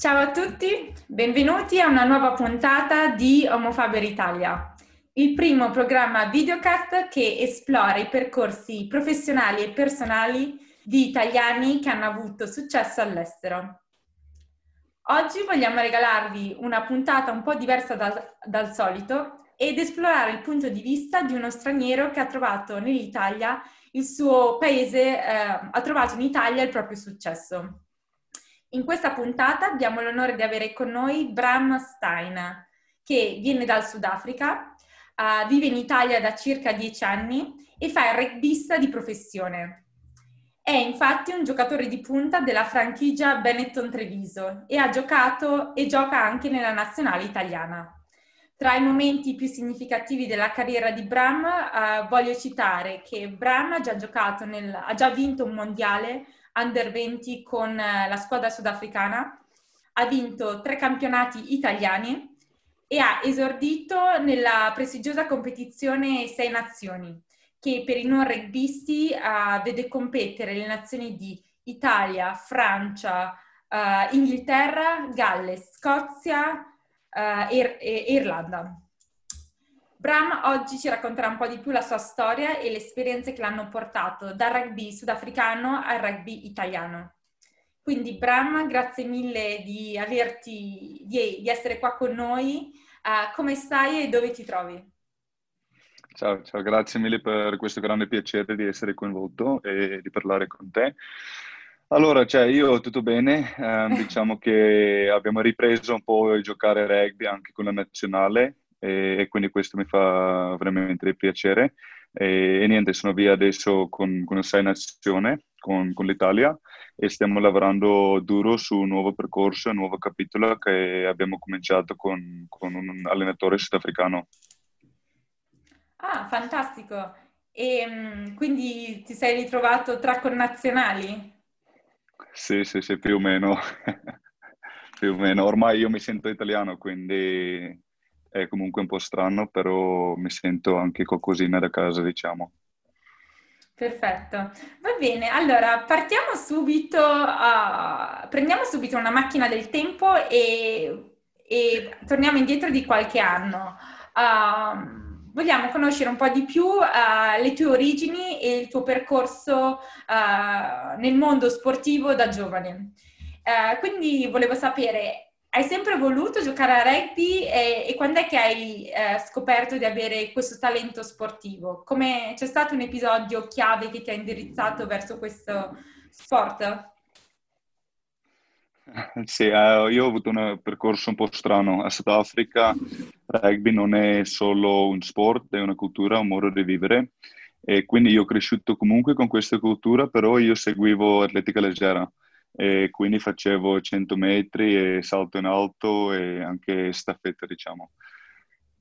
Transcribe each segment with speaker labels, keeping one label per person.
Speaker 1: Ciao a tutti, benvenuti a una nuova puntata di Homofaber Italia, il primo programma videocast che esplora i percorsi professionali e personali di italiani che hanno avuto successo all'estero. Oggi vogliamo regalarvi una puntata un po' diversa dal, dal solito ed esplorare il punto di vista di uno straniero che ha trovato nell'Italia il suo paese, eh, ha trovato in Italia il proprio successo. In questa puntata abbiamo l'onore di avere con noi Bram Stein, che viene dal Sudafrica, uh, vive in Italia da circa dieci anni e fa il rugbista di professione. È infatti un giocatore di punta della franchigia Benetton Treviso e ha giocato e gioca anche nella nazionale italiana. Tra i momenti più significativi della carriera di Bram uh, voglio citare che Bram ha già, nel, ha già vinto un mondiale under 20 con eh, la squadra sudafricana, ha vinto tre campionati italiani e ha esordito nella prestigiosa competizione Sei Nazioni, che per i non rugbisti uh, vede competere le nazioni di Italia, Francia, uh, Inghilterra, Galles, Scozia uh, e, e Irlanda. Bram oggi ci racconterà un po' di più la sua storia e le esperienze che l'hanno portato dal rugby sudafricano al rugby italiano. Quindi Bram, grazie mille di, averti, di, di essere qua con noi. Uh, come stai e dove ti trovi?
Speaker 2: Ciao, ciao, grazie mille per questo grande piacere di essere coinvolto e di parlare con te. Allora, cioè, io tutto bene, eh, diciamo che abbiamo ripreso un po' a giocare rugby anche con la nazionale e, e quindi questo mi fa veramente piacere. E, e niente, sono via adesso con, con Sai Nazione, con, con l'Italia e stiamo lavorando duro su un nuovo percorso, un nuovo capitolo che abbiamo cominciato con, con un allenatore sudafricano.
Speaker 1: Ah, fantastico! E mm, quindi ti sei ritrovato tra connazionali?
Speaker 2: Sì, sì, sì, più o meno. più o meno. Ormai io mi sento italiano, quindi è comunque un po' strano, però mi sento anche qualcosina da casa, diciamo.
Speaker 1: Perfetto, va bene. Allora, partiamo subito, uh, prendiamo subito una macchina del tempo e, e torniamo indietro di qualche anno. Uh, vogliamo conoscere un po' di più uh, le tue origini e il tuo percorso nel mondo sportivo da giovane. quindi volevo sapere, hai sempre voluto giocare a rugby e, e quando è che hai eh, scoperto di avere questo talento sportivo? Come, c'è stato un episodio chiave che ti ha indirizzato verso questo sport?
Speaker 2: Sì, eh, io ho avuto un percorso un po' strano. A Sudafrica rugby non è solo un sport, è una cultura, un modo di vivere. E quindi io ho cresciuto comunque con questa cultura, però io seguivo atletica leggera e quindi facevo 100 metri e salto in alto e anche staffetta, diciamo.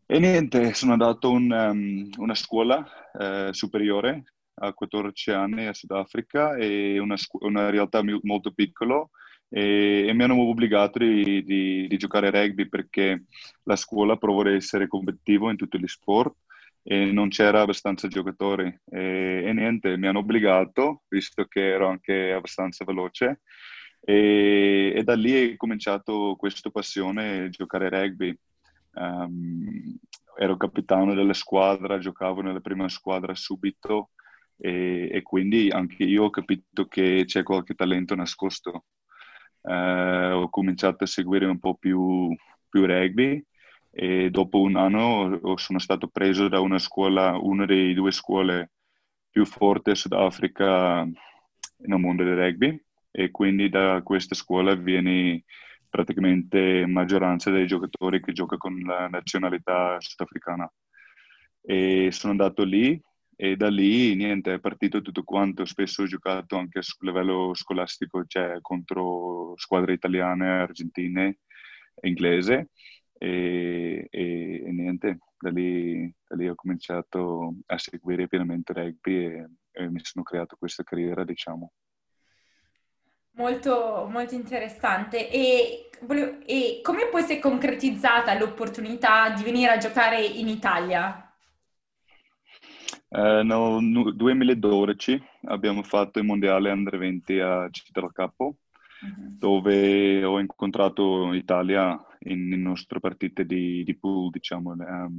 Speaker 2: E niente, sono andato a un, um, una scuola eh, superiore a 14 anni a Sudafrica e una, una realtà molto piccola e, e, mi hanno obbligato di, di, di, giocare rugby perché la scuola provò ad essere competitivo in tutti gli sport e non c'era abbastanza giocatori e, e, niente, mi hanno obbligato, visto che ero anche abbastanza veloce e, e da lì è cominciato questa passione giocare rugby. Um, ero capitano della squadra, giocavo nella prima squadra subito e, e quindi anche io ho capito che c'è qualche talento nascosto. Uh, ho cominciato a seguire un po' più, più rugby e dopo un anno sono stato preso da una scuola, una delle due scuole più forti a Sudafrica nel mondo del rugby e quindi da questa scuola viene praticamente maggioranza dei giocatori che gioca con la nazionalità sudafricana. E sono andato lì e da lì niente, è partito tutto quanto. Spesso ho giocato anche a livello scolastico, cioè contro squadre italiane, argentine inglese e, e, e niente, da lì, da lì, ho cominciato a seguire pienamente rugby e, e mi sono creato questa carriera, diciamo.
Speaker 1: Molto, molto interessante. E, e come poi si è concretizzata l'opportunità di venire a giocare in Italia?
Speaker 2: Eh, nel 2012 abbiamo fatto il mondiale Under 20 a Città del Capo uh-huh. dove ho incontrato Italia in, in nostre partite di, di pool, diciamo. Um,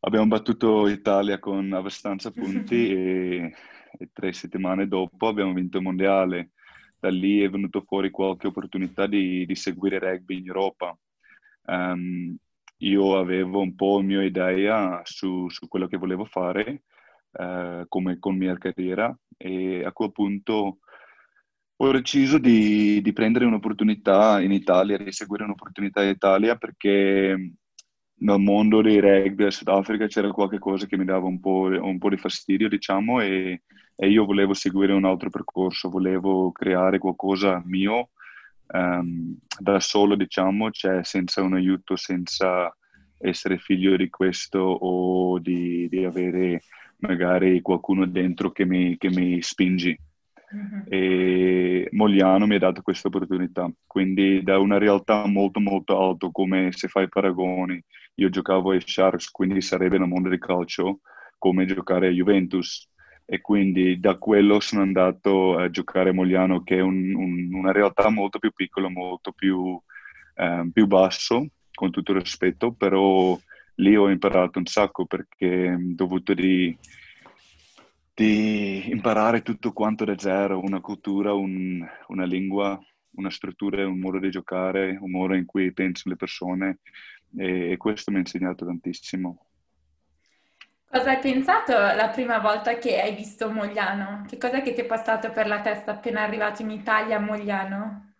Speaker 2: abbiamo battuto Italia con abbastanza punti e, e, tre settimane dopo abbiamo vinto il mondiale. Da lì è venuto fuori qualche opportunità di, di seguire rugby in Europa. Um, io avevo un po' la mia idea su, su quello che volevo fare uh, come con mia carriera e a quel punto ho deciso di, di, prendere un'opportunità in Italia, di seguire un'opportunità in Italia perché nel mondo dei rugby a Sudafrica c'era qualcosa che mi dava un po', un po di fastidio, diciamo, e, e, io volevo seguire un altro percorso, volevo creare qualcosa mio um, da solo, diciamo, cioè senza un aiuto, senza essere figlio di questo o di, di avere magari qualcuno dentro che mi, che mi spingi. Mm-hmm. E Mogliano mi ha dato questa opportunità, quindi da una realtà molto molto alta, come se fai paragoni, io giocavo ai Sharks, quindi sarebbe nel mondo del calcio come giocare a Juventus e quindi da quello sono andato a giocare a Mogliano che è un, un, una realtà molto più piccola, molto più, eh, più basso, con tutto il rispetto, però lì ho imparato un sacco perché ho dovuto di, di, imparare tutto quanto da zero, una cultura, un, una lingua, una struttura, un modo di giocare, un modo in cui pensano le persone e, e questo mi ha insegnato tantissimo.
Speaker 1: Cosa hai pensato la prima volta che hai visto Mogliano? Che cosa che ti è passato per la testa appena arrivato in Italia a Mogliano?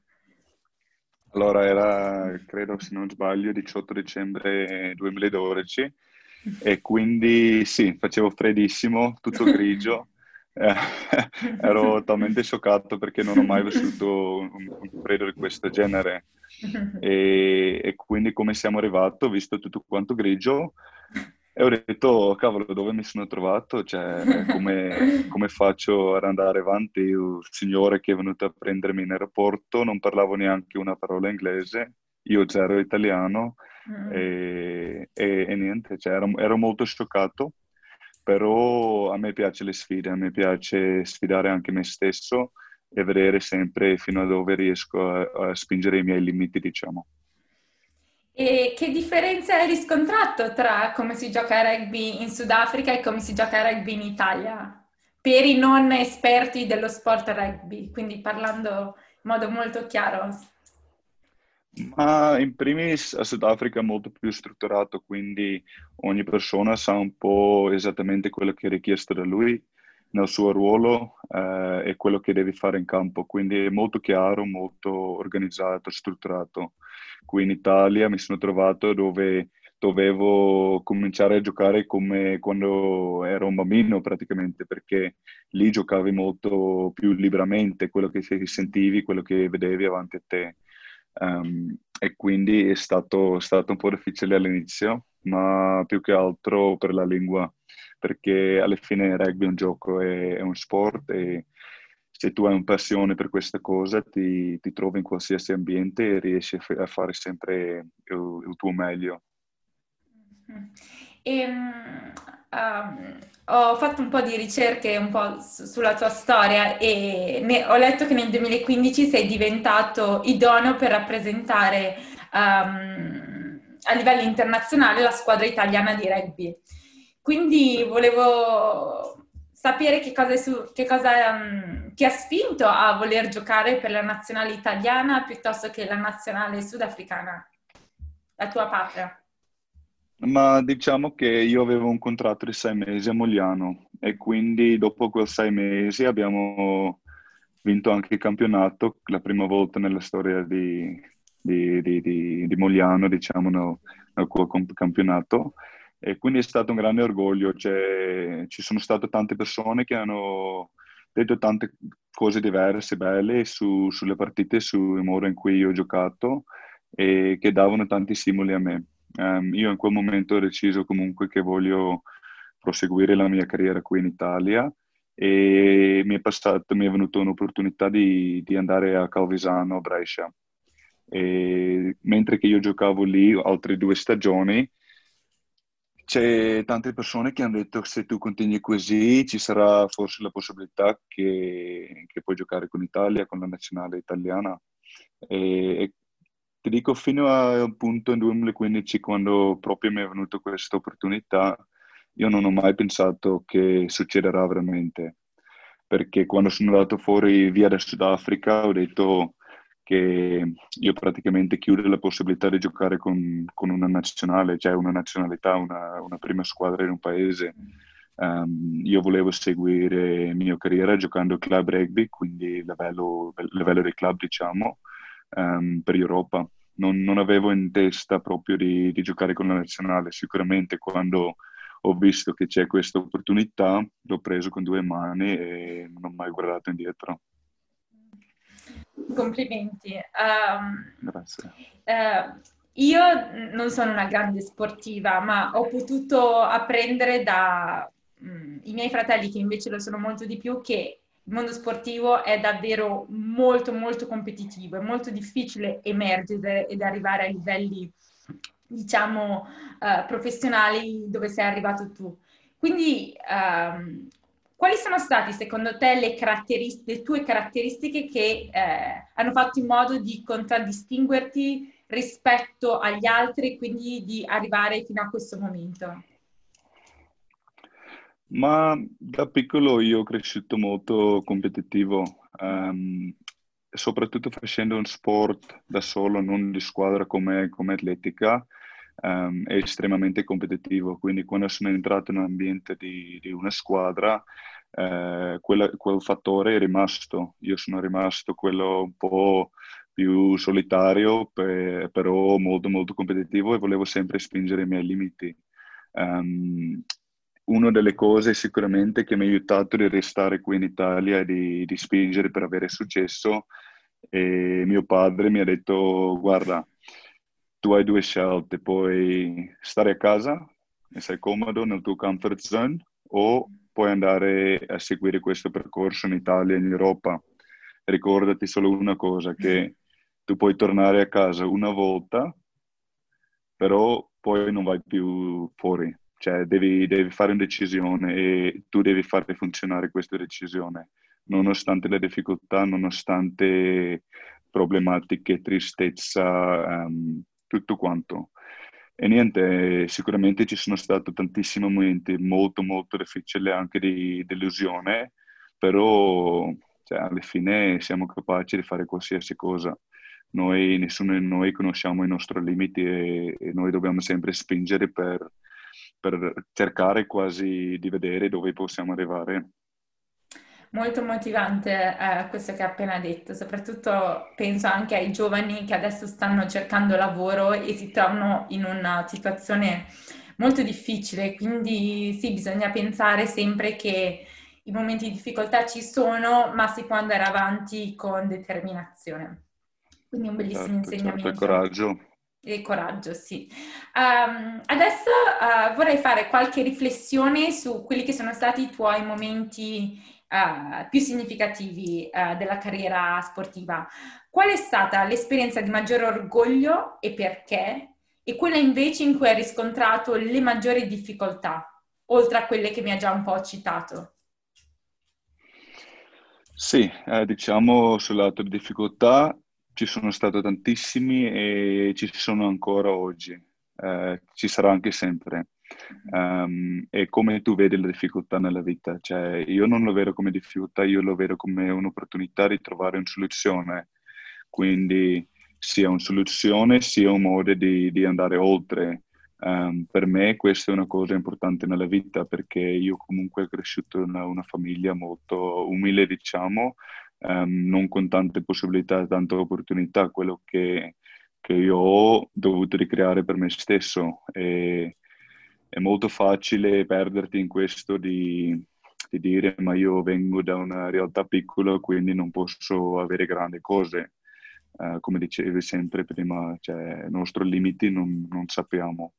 Speaker 2: Allora era, credo se non sbaglio, 18 dicembre 2012 e quindi sì, facevo freddissimo, tutto grigio. Eh, ero talmente scioccato perché non ho mai vissuto un, un freddo di questo genere e, e, quindi come siamo arrivati, ho visto tutto quanto grigio e ho detto, cavolo, dove mi sono trovato? Cioè, come, come, faccio ad andare avanti? Il signore che è venuto a prendermi in aeroporto non parlavo neanche una parola inglese, io zero italiano mm. e, e, e, niente, cioè, ero, ero, molto scioccato, però a me piace le sfide, a me piace sfidare anche me stesso e vedere sempre fino a dove riesco a, a spingere i miei limiti, diciamo.
Speaker 1: E che differenza hai riscontrato tra come si gioca a rugby in Sudafrica e come si gioca a rugby in Italia? Per i non esperti dello sport rugby, quindi parlando in modo molto chiaro.
Speaker 2: Ma in primis a Sudafrica è molto più strutturato, quindi ogni persona sa un po' esattamente quello che è richiesto da lui nel suo ruolo eh, e quello che deve fare in campo, quindi è molto chiaro, molto organizzato, strutturato qui in Italia mi sono trovato dove dovevo cominciare a giocare come quando ero un bambino praticamente, perché lì giocavi molto più liberamente, quello che sentivi, quello che vedevi avanti a te. Um, e quindi è stato, stato un po' difficile all'inizio, ma più che altro per la lingua, perché alla fine il rugby è un gioco, è, è un sport e se tu hai una passione per questa cosa ti, ti trovi in qualsiasi ambiente e riesci a, fare sempre il, il tuo meglio.
Speaker 1: E, um, ho fatto un po' di ricerche un po' su, sulla tua storia e ne, ho letto che nel 2015 sei diventato idoneo per rappresentare um, a livello internazionale la squadra italiana di rugby. Quindi volevo sapere che cosa, su, che cosa um, ti ha spinto a voler giocare per la nazionale italiana piuttosto che la nazionale sudafricana, la tua patria.
Speaker 2: Ma diciamo che io avevo un contratto di sei mesi a Mogliano e quindi dopo quei sei mesi abbiamo vinto anche il campionato, la prima volta nella storia di, di, di, di Mogliano, diciamo, nel, nel campionato e quindi è stato un grande orgoglio, cioè, ci sono state tante persone che hanno detto tante cose diverse, belle su, sulle partite, sul modo in cui io ho giocato e che davano tanti stimoli a me. Um, io in quel momento ho deciso comunque che voglio proseguire la mia carriera qui in Italia e mi è, passato, mi è venuta un'opportunità di, di andare a Calvisano, a Brescia. E mentre che io giocavo lì altre due stagioni, c'è tante persone che hanno detto se tu continui così ci sarà forse la possibilità che, che puoi giocare con l'Italia, con la nazionale italiana. E ti dico fino al punto nel 2015 quando proprio mi è venuta questa opportunità, io non ho mai pensato che succederà veramente. Perché quando sono andato fuori via da Sudafrica ho detto che io praticamente chiudo la possibilità di giocare con, con una nazionale, cioè una nazionalità, una, una, prima squadra in un paese. Um, io volevo seguire la mia carriera giocando club rugby, quindi livello, livello di club diciamo, um, per Europa. Non, non, avevo in testa proprio di, di, giocare con la nazionale, sicuramente quando ho visto che c'è questa opportunità l'ho preso con due mani e non ho mai guardato indietro.
Speaker 1: Complimenti. Um,
Speaker 2: Grazie.
Speaker 1: Uh, io non sono una grande sportiva, ma ho potuto apprendere dai mm, miei fratelli, che invece lo sono molto di più, che il mondo sportivo è davvero molto, molto competitivo, è molto difficile emergere ed arrivare a livelli, diciamo, uh, professionali dove sei arrivato tu. Quindi um, quali sono state secondo te le, le tue caratteristiche che eh, hanno fatto in modo di contraddistinguerti rispetto agli altri quindi di arrivare fino a questo momento?
Speaker 2: Ma da piccolo io ho cresciuto molto competitivo, um, soprattutto facendo un sport da solo, non di squadra come, come atletica, um, è estremamente competitivo. Quindi quando sono entrato in un ambiente di, di una squadra, eh, quella, quel fattore è rimasto. Io sono rimasto quello un po' più solitario, per, però molto molto competitivo e volevo sempre spingere i miei limiti. Um, una delle cose sicuramente che mi ha aiutato a restare qui in Italia e di, di spingere per avere successo e mio padre mi ha detto guarda tu hai due scelte, puoi stare a casa e sei comodo nel tuo comfort zone o puoi andare a seguire questo percorso in Italia e in Europa. Ricordati solo una cosa, che tu puoi tornare a casa una volta, però poi non vai più fuori. Cioè devi, devi fare una decisione e tu devi fare funzionare questa decisione, nonostante le difficoltà, nonostante problematiche, tristezza, um, tutto quanto. E niente, sicuramente ci sono stati tantissimi momenti molto molto difficili anche di delusione, però cioè, alla fine siamo capaci di fare qualsiasi cosa. Noi, nessuno di noi conosciamo i nostri limiti e, e noi dobbiamo sempre spingere per, per cercare quasi di vedere dove possiamo arrivare
Speaker 1: molto motivante eh, questo che hai appena detto, soprattutto penso anche ai giovani che adesso stanno cercando lavoro e si trovano in una situazione molto difficile, quindi sì, bisogna pensare sempre che i momenti di difficoltà ci sono, ma si può andare avanti con determinazione. Quindi un bellissimo certo, insegnamento.
Speaker 2: Certo, coraggio.
Speaker 1: E coraggio, sì. Um, adesso uh, vorrei fare qualche riflessione su quelli che sono stati i tuoi momenti uh, più significativi uh, della carriera sportiva. Qual è stata l'esperienza di maggior orgoglio e perché? E quella invece in cui hai riscontrato le maggiori difficoltà, oltre a quelle che mi ha già un po' citato?
Speaker 2: Sì, eh, diciamo sul lato di difficoltà ci sono stati tantissimi e ci sono ancora oggi, eh, ci sarà anche sempre. Um, e come tu vedi le difficoltà nella vita, cioè io non lo vedo come difficoltà, io lo vedo come un'opportunità di trovare una soluzione, quindi sia una soluzione sia un modo di, di andare oltre. Um, per me questa è una cosa importante nella vita perché io comunque ho cresciuto in una, una famiglia molto umile, diciamo, um, non con tante possibilità, tante opportunità, quello che, che io ho dovuto ricreare per me stesso. E, è molto facile perderti in questo di, di, dire ma io vengo da una realtà piccola quindi non posso avere grandi cose. Uh, come dicevi sempre prima, cioè, i nostri limiti non, non sappiamo.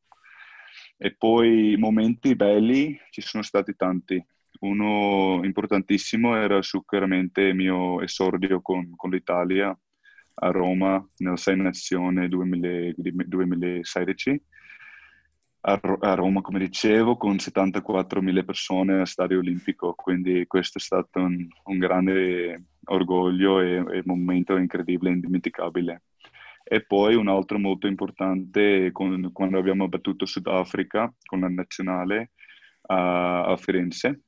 Speaker 2: E poi momenti belli ci sono stati tanti. Uno importantissimo era sicuramente il mio esordio con, con l'Italia a Roma nel Sei Nazione 2000, 2016 a Roma, come dicevo, con 74.000 persone a Stadio Olimpico, quindi questo è stato un, un grande orgoglio e, e momento incredibile, indimenticabile. E poi un altro molto importante con, quando abbiamo battuto Sudafrica con la nazionale a, a, Firenze.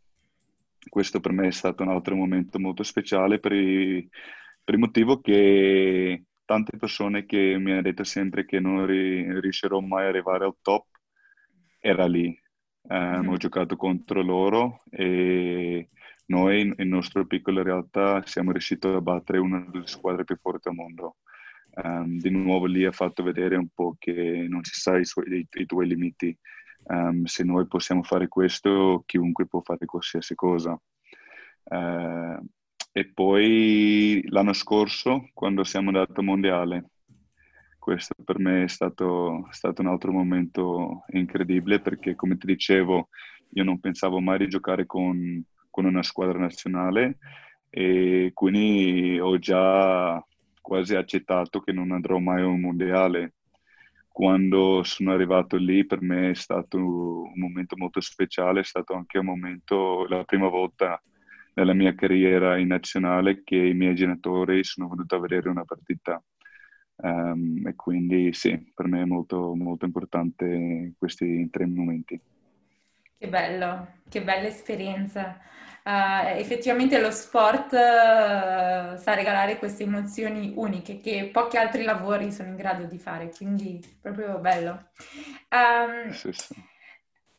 Speaker 2: Questo per me è stato un altro momento molto speciale per, i, per il motivo che tante persone che mi hanno detto sempre che non ri, riuscirò mai ad arrivare al top era lì. Um, mm-hmm. Ho giocato contro loro e noi, in nostra piccola realtà, siamo riusciti a battere una delle squadre più forti al mondo. Um, di nuovo lì ha fatto vedere un po' che non si sa i, suoi, i, i tuoi limiti. Um, se noi possiamo fare questo, chiunque può fare qualsiasi cosa. Uh, e poi l'anno scorso, quando siamo andati al mondiale, questo per me è stato, stato, un altro momento incredibile perché, come ti dicevo, io non pensavo mai di giocare con, con una squadra nazionale e quindi ho già quasi accettato che non andrò mai a un mondiale. Quando sono arrivato lì per me è stato un momento molto speciale, è stato anche un momento, la prima volta nella mia carriera in nazionale che i miei genitori sono venuti a vedere una partita Um, e quindi sì, per me è molto, molto importante questi tre momenti.
Speaker 1: Che bello, che bella esperienza. Uh, effettivamente lo sport uh, sa regalare queste emozioni uniche che pochi altri lavori sono in grado di fare, quindi proprio bello. Um, sì, sì.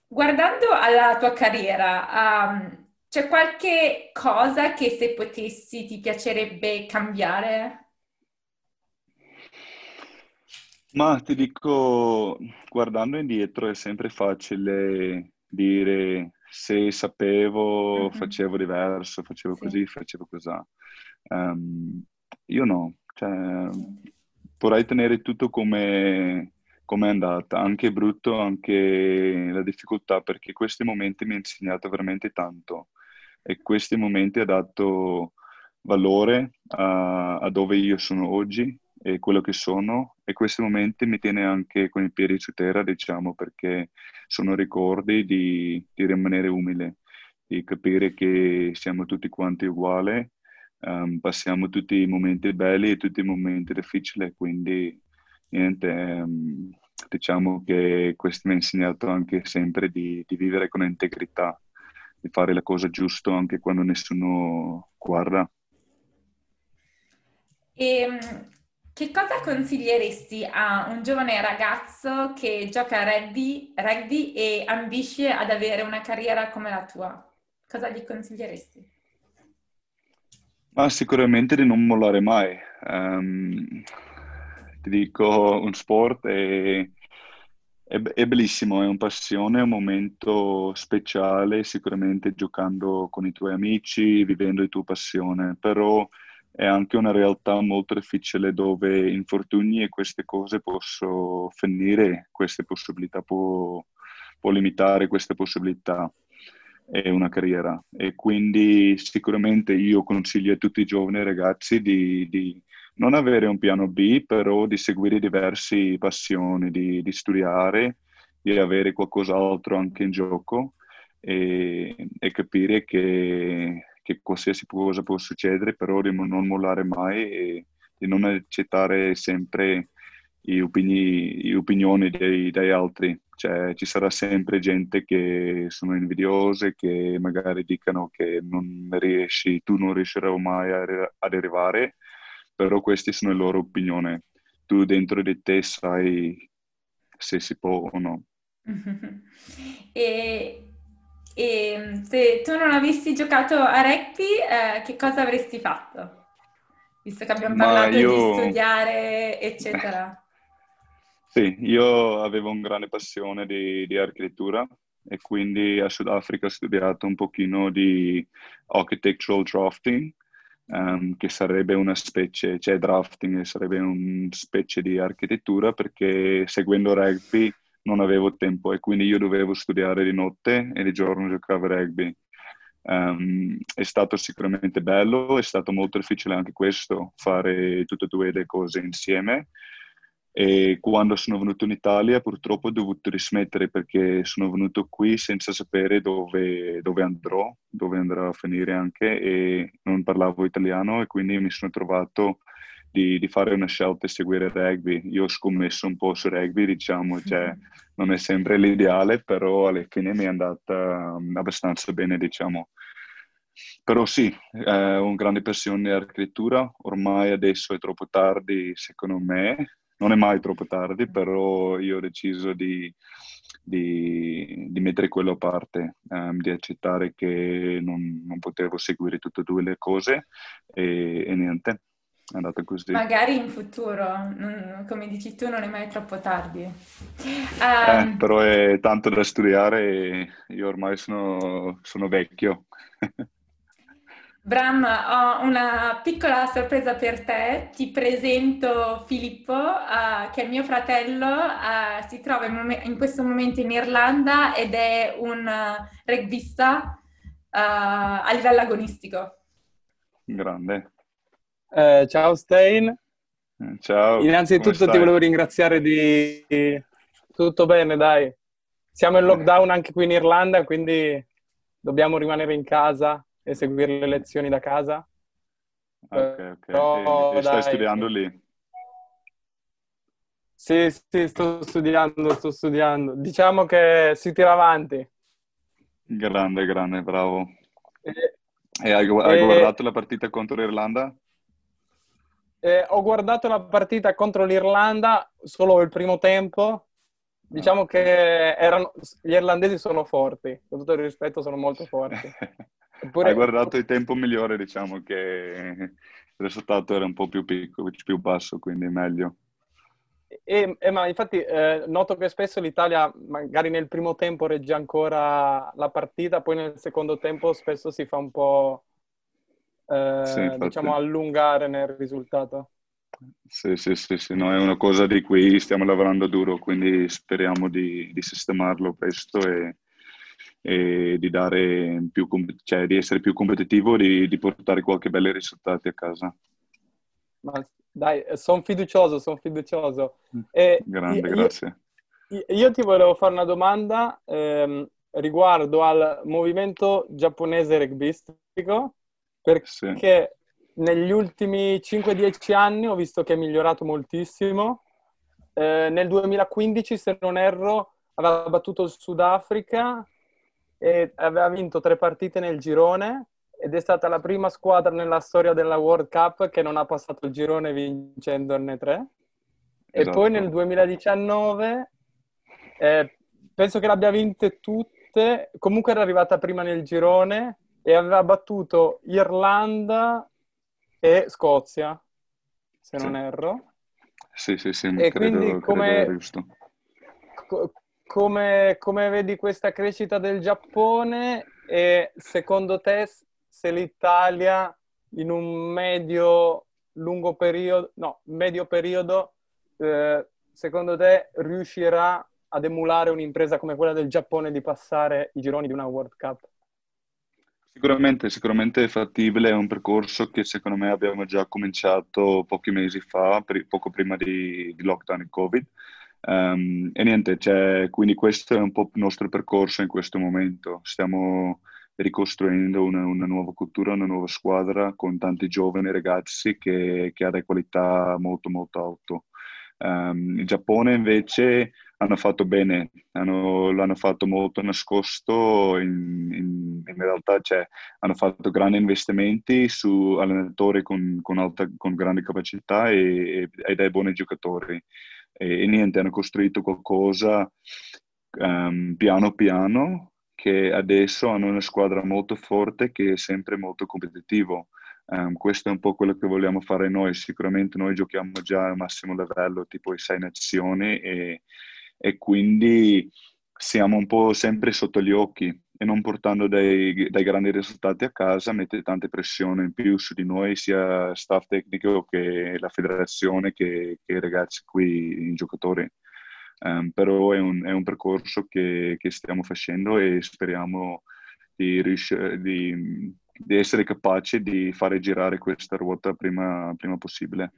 Speaker 1: Guardando alla tua carriera, um, c'è qualche cosa che se potessi ti piacerebbe cambiare?
Speaker 2: Ma ti dico, guardando indietro è sempre facile dire se sapevo, mm-hmm. facevo diverso, facevo sì. così, facevo così. Um, io no, cioè, vorrei tenere tutto come, come è andata, anche brutto, anche la difficoltà, perché questi momenti mi hanno insegnato veramente tanto e questi momenti hanno dato valore a, a dove io sono oggi e quello che sono e questi momenti mi tiene anche con i piedi su terra, diciamo, perché sono ricordi di, di rimanere umile, di capire che siamo tutti quanti uguali, um, passiamo tutti i momenti belli e tutti i momenti difficili, quindi niente, um, diciamo che questo mi ha insegnato anche sempre di, di vivere con integrità, di fare la cosa giusta anche quando nessuno guarda.
Speaker 1: E ehm, che cosa consiglieresti a un giovane ragazzo che gioca a rugby, rugby e ambisce ad avere una carriera come la tua? Cosa gli consiglieresti?
Speaker 2: Ma sicuramente di non mollare mai. Um, ti dico, un sport è, è, è bellissimo, è una passione, è un momento speciale, sicuramente giocando con i tuoi amici, vivendo la tua passione, però è anche una realtà molto difficile dove infortuni e queste cose possono finire, queste possibilità può, può limitare queste possibilità. E una carriera. E quindi sicuramente io consiglio a tutti i giovani ragazzi di, di non avere un piano B però di seguire diverse passioni, di, di studiare, di avere qualcos'altro anche in gioco e, e capire che che qualsiasi cosa può succedere, però di non mollare mai e di non accettare sempre le opini, opinioni dei, degli altri. Cioè, ci sarà sempre gente che sono invidiose, che magari dicono che non riesci, tu non riuscirai mai ad arrivare, però queste sono le loro opinioni. Tu dentro di te sai se si può o no.
Speaker 1: e e se tu non avessi giocato a rugby, eh, che cosa avresti fatto? Visto che abbiamo parlato io... di studiare, eccetera.
Speaker 2: Sì, io avevo una grande passione di, di architettura e quindi a Sudafrica ho studiato un pochino di architectural drafting, um, che sarebbe una specie, cioè drafting sarebbe una specie di architettura perché seguendo rugby non avevo tempo e quindi io dovevo studiare di notte e di giorno giocavo a rugby. Um, è stato sicuramente bello, è stato molto difficile anche questo, fare tutte e due le cose insieme. e quando sono venuto in Italia purtroppo ho dovuto rismettere perché sono venuto qui senza sapere dove, dove andrò, dove andrò a finire anche e non parlavo italiano e quindi mi sono trovato di, di, fare una scelta e seguire il rugby. Io ho scommesso un po' su rugby, diciamo, cioè non è sempre l'ideale, però alla fine mi è andata abbastanza bene, diciamo. Però sì, eh, ho una grande passione scrittura, ormai adesso è troppo tardi secondo me, non è mai troppo tardi, però io ho deciso di, di, di mettere quello a parte, um, di accettare che non, non, potevo seguire tutte e due le cose e, e niente, è andata così.
Speaker 1: Magari in futuro, come dici tu, non è mai troppo tardi. Um...
Speaker 2: Eh, ehm, però è tanto da studiare e io ormai sono, sono vecchio.
Speaker 1: Bram, ho una piccola sorpresa per te. Ti presento Filippo, uh, che è mio fratello, uh, si trova in, mom- in, questo momento in Irlanda ed è un uh, rugbista a livello agonistico.
Speaker 2: Grande.
Speaker 3: Eh, ciao Stein.
Speaker 2: Eh, ciao.
Speaker 3: Innanzitutto ti volevo ringraziare di... Tutto bene, dai. Siamo in lockdown anche qui in Irlanda, quindi dobbiamo rimanere in casa e seguire le lezioni da casa.
Speaker 2: Ok, ok. Però, e, e stai studiando lì?
Speaker 3: Sì, sì, sto studiando, sto studiando. Diciamo che si tira avanti.
Speaker 2: Grande, grande, bravo. E, e hai, hai e... guardato la partita contro l'Irlanda?
Speaker 3: Eh, ho guardato la partita contro l'Irlanda solo il primo tempo. Diciamo che erano, gli irlandesi sono forti, con tutto il rispetto sono molto forti.
Speaker 2: Eppure... Hai guardato il tempo migliore, diciamo che il risultato era un po' più piccolo, più basso, quindi meglio.
Speaker 3: E, e ma infatti eh, noto che spesso l'Italia magari nel primo tempo regge ancora la partita, poi nel secondo tempo spesso si fa un po' eh, sì, diciamo allungare nel risultato.
Speaker 2: Sì, sì, sì, sì, no, è una cosa di cui stiamo lavorando duro, quindi speriamo di, di sistemarlo presto e, e di, più, cioè, di, essere più competitivo e di, di portare qualche belli risultati a casa.
Speaker 3: Ma dai, sono fiducioso, sono fiducioso.
Speaker 2: Mm, e Grande, io, grazie.
Speaker 3: Io, io, ti volevo fare una domanda ehm, riguardo al movimento giapponese rugbyistico perché sì. negli ultimi 5-10 anni ho visto che è migliorato moltissimo. Eh, nel 2015, se non erro, aveva battuto il Sudafrica e aveva vinto tre partite nel girone ed è stata la prima squadra nella storia della World Cup che non ha passato il girone vincendone tre. Esatto. E poi nel 2019 eh, penso che l'abbia vinte tutte, comunque era arrivata prima nel girone e aveva battuto Irlanda e Scozia, se sì. non erro.
Speaker 2: Sì, sì, sì, e credo, quindi come,
Speaker 3: co- come, come vedi questa crescita del Giappone e secondo te se l'Italia in un medio lungo periodo, no, medio periodo, eh, secondo te riuscirà ad emulare un'impresa come quella del Giappone di passare i gironi di una World Cup?
Speaker 2: Sicuramente, sicuramente è fattibile, è un percorso che secondo me abbiamo già cominciato pochi mesi fa, per, poco prima di, di, lockdown e Covid. Um, e niente, cioè, quindi questo è un po' il nostro percorso in questo momento. Stiamo ricostruendo una, una nuova cultura, una nuova squadra con tanti giovani ragazzi che, che ha delle qualità molto molto alte. Um, il Giappone invece hanno fatto bene, hanno, l'hanno fatto molto nascosto, in, in, in realtà cioè, hanno fatto grandi investimenti su allenatori con, con, alta, con grandi capacità e, e, dai buoni giocatori. E, e, niente, hanno costruito qualcosa um, piano piano che adesso hanno una squadra molto forte che è sempre molto competitivo. Um, questo è un po' quello che vogliamo fare noi. Sicuramente noi giochiamo già al massimo livello, tipo i sei nazioni, e, e quindi siamo un po' sempre sotto gli occhi e non portando dei, dei, grandi risultati a casa mette tante pressioni in più su di noi, sia staff tecnico che la federazione che, che i ragazzi qui, i giocatori. Um, però è un, è un percorso che, che, stiamo facendo e speriamo di, di, di, essere capaci di fare girare questa ruota prima, prima possibile.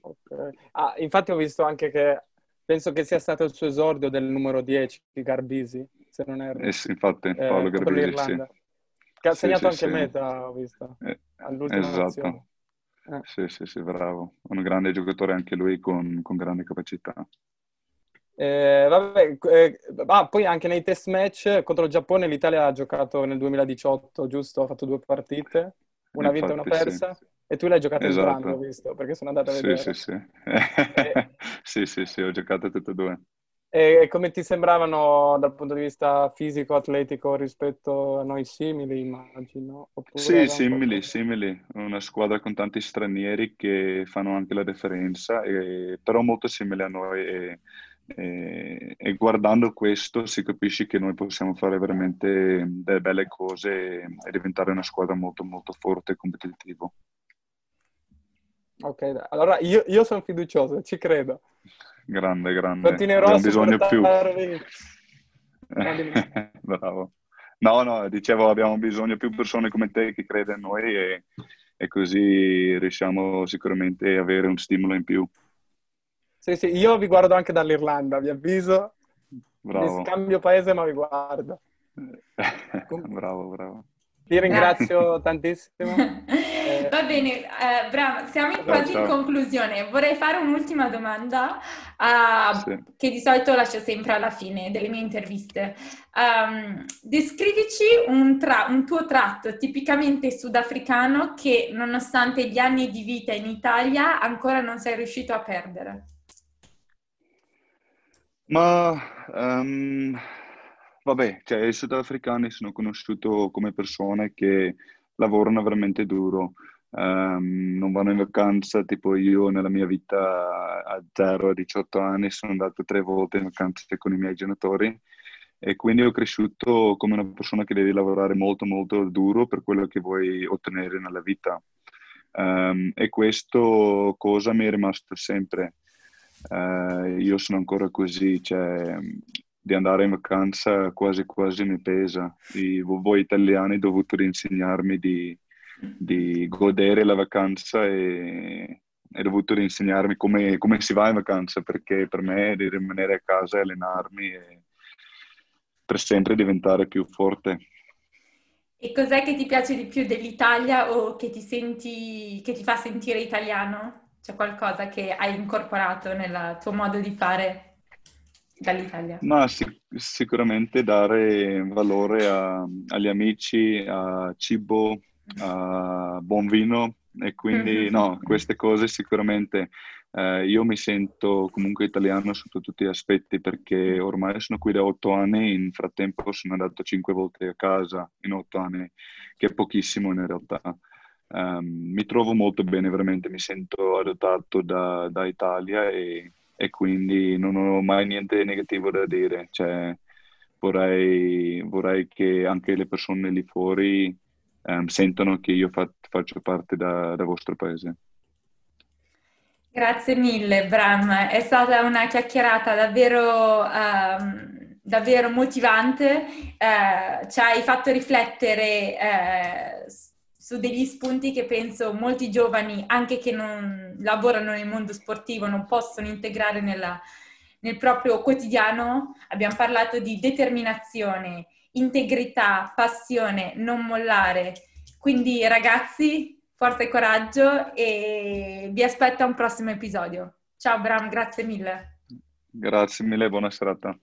Speaker 3: Okay. Ah, infatti ho visto anche che penso che sia stato il suo esordio del numero 10 di Garbisi, se non erro.
Speaker 2: Eh sì, infatti, Paolo eh, Garbisi, sì.
Speaker 3: Che ha segnato sì, anche sì, meta, ho visto,
Speaker 2: eh, Esatto. Eh. Sì, sì, sì, bravo. Un grande giocatore anche lui con, con grande capacità.
Speaker 3: Eh, vabbè, eh, ah, poi anche nei test match contro il Giappone l'Italia ha giocato nel 2018, giusto? Ha fatto due partite, una vinta e una persa. Sì. E tu l'hai giocato esatto. entrambe, ho visto, perché sono andato a vedere.
Speaker 2: Sì, sì, sì. e... sì, sì, sì, ho giocato tutte e due.
Speaker 3: E come ti sembravano dal punto di vista fisico, atletico rispetto a noi simili, immagino?
Speaker 2: Oppure sì, simili, simili. Una squadra con tanti stranieri che fanno anche la differenza, e... però molto simili a noi. E e, e, guardando questo si capisce che noi possiamo fare veramente delle belle cose e diventare una squadra molto molto forte e competitiva.
Speaker 3: Ok, allora io, io sono fiducioso, ci credo.
Speaker 2: Grande, grande.
Speaker 3: Continuerò abbiamo a bisogno più.
Speaker 2: Bravo. No, no, dicevo abbiamo bisogno più persone come te che credono in noi e, e così riusciamo sicuramente ad avere un stimolo in più.
Speaker 3: Sì, sì, io vi guardo anche dall'Irlanda, vi avviso. Bravo. Mi scambio paese, ma vi guardo.
Speaker 2: bravo, bravo.
Speaker 3: Ti ringrazio tantissimo.
Speaker 1: Va bene, eh, Bram, siamo in quasi in conclusione. Vorrei fare un'ultima domanda uh, sì. che di solito lascio sempre alla fine delle mie interviste. Um, descrivici un, tra- un, tuo tratto tipicamente sudafricano che nonostante gli anni di vita in Italia ancora non sei riuscito a perdere.
Speaker 2: Ma um, vabbè, cioè, i sudafricani sono conosciuti come persone che lavorano veramente duro, um, non vanno in vacanza, tipo io nella mia vita a 0 a 18 anni sono andato tre volte in vacanza con i miei genitori. E quindi ho cresciuto come una persona che deve lavorare molto molto duro per quello che vuoi ottenere nella vita. Um, e questo cosa mi è rimasto sempre eh, io sono ancora così, cioè di andare in vacanza quasi quasi mi pesa. I, voi italiani dovete insegnarmi di, di, godere la vacanza e, e dovuto insegnarmi come, come, si va in vacanza, perché per me di rimanere a casa e allenarmi e per sempre diventare più forte.
Speaker 1: E cos'è che ti piace di più dell'Italia o che ti, senti, che ti fa sentire italiano? C'è qualcosa che hai incorporato nel tuo modo di fare dall'Italia?
Speaker 2: Ma sic- sicuramente dare valore a, agli amici, a cibo, a buon vino e quindi mm-hmm. no, queste cose sicuramente eh, io mi sento comunque italiano sotto tutti gli aspetti perché ormai sono qui da otto anni, in frattempo sono andato cinque volte a casa in otto anni, che è pochissimo in realtà. Um, mi trovo molto bene, veramente mi sento adottato da, da Italia e, e, quindi non ho mai niente negativo da dire. Cioè, vorrei, vorrei che anche le persone lì fuori um, sentano che io fa, faccio parte da, da vostro paese.
Speaker 1: Grazie mille, Bram. È stata una chiacchierata davvero, um, davvero motivante. Uh, ci hai fatto riflettere uh, su degli spunti che penso molti giovani, anche che non lavorano nel mondo sportivo, non possono integrare nella, nel proprio quotidiano. Abbiamo parlato di determinazione, integrità, passione, non mollare. Quindi ragazzi, forza e coraggio e vi aspetto a un prossimo episodio. Ciao Bram, grazie mille.
Speaker 2: Grazie mille, buona serata.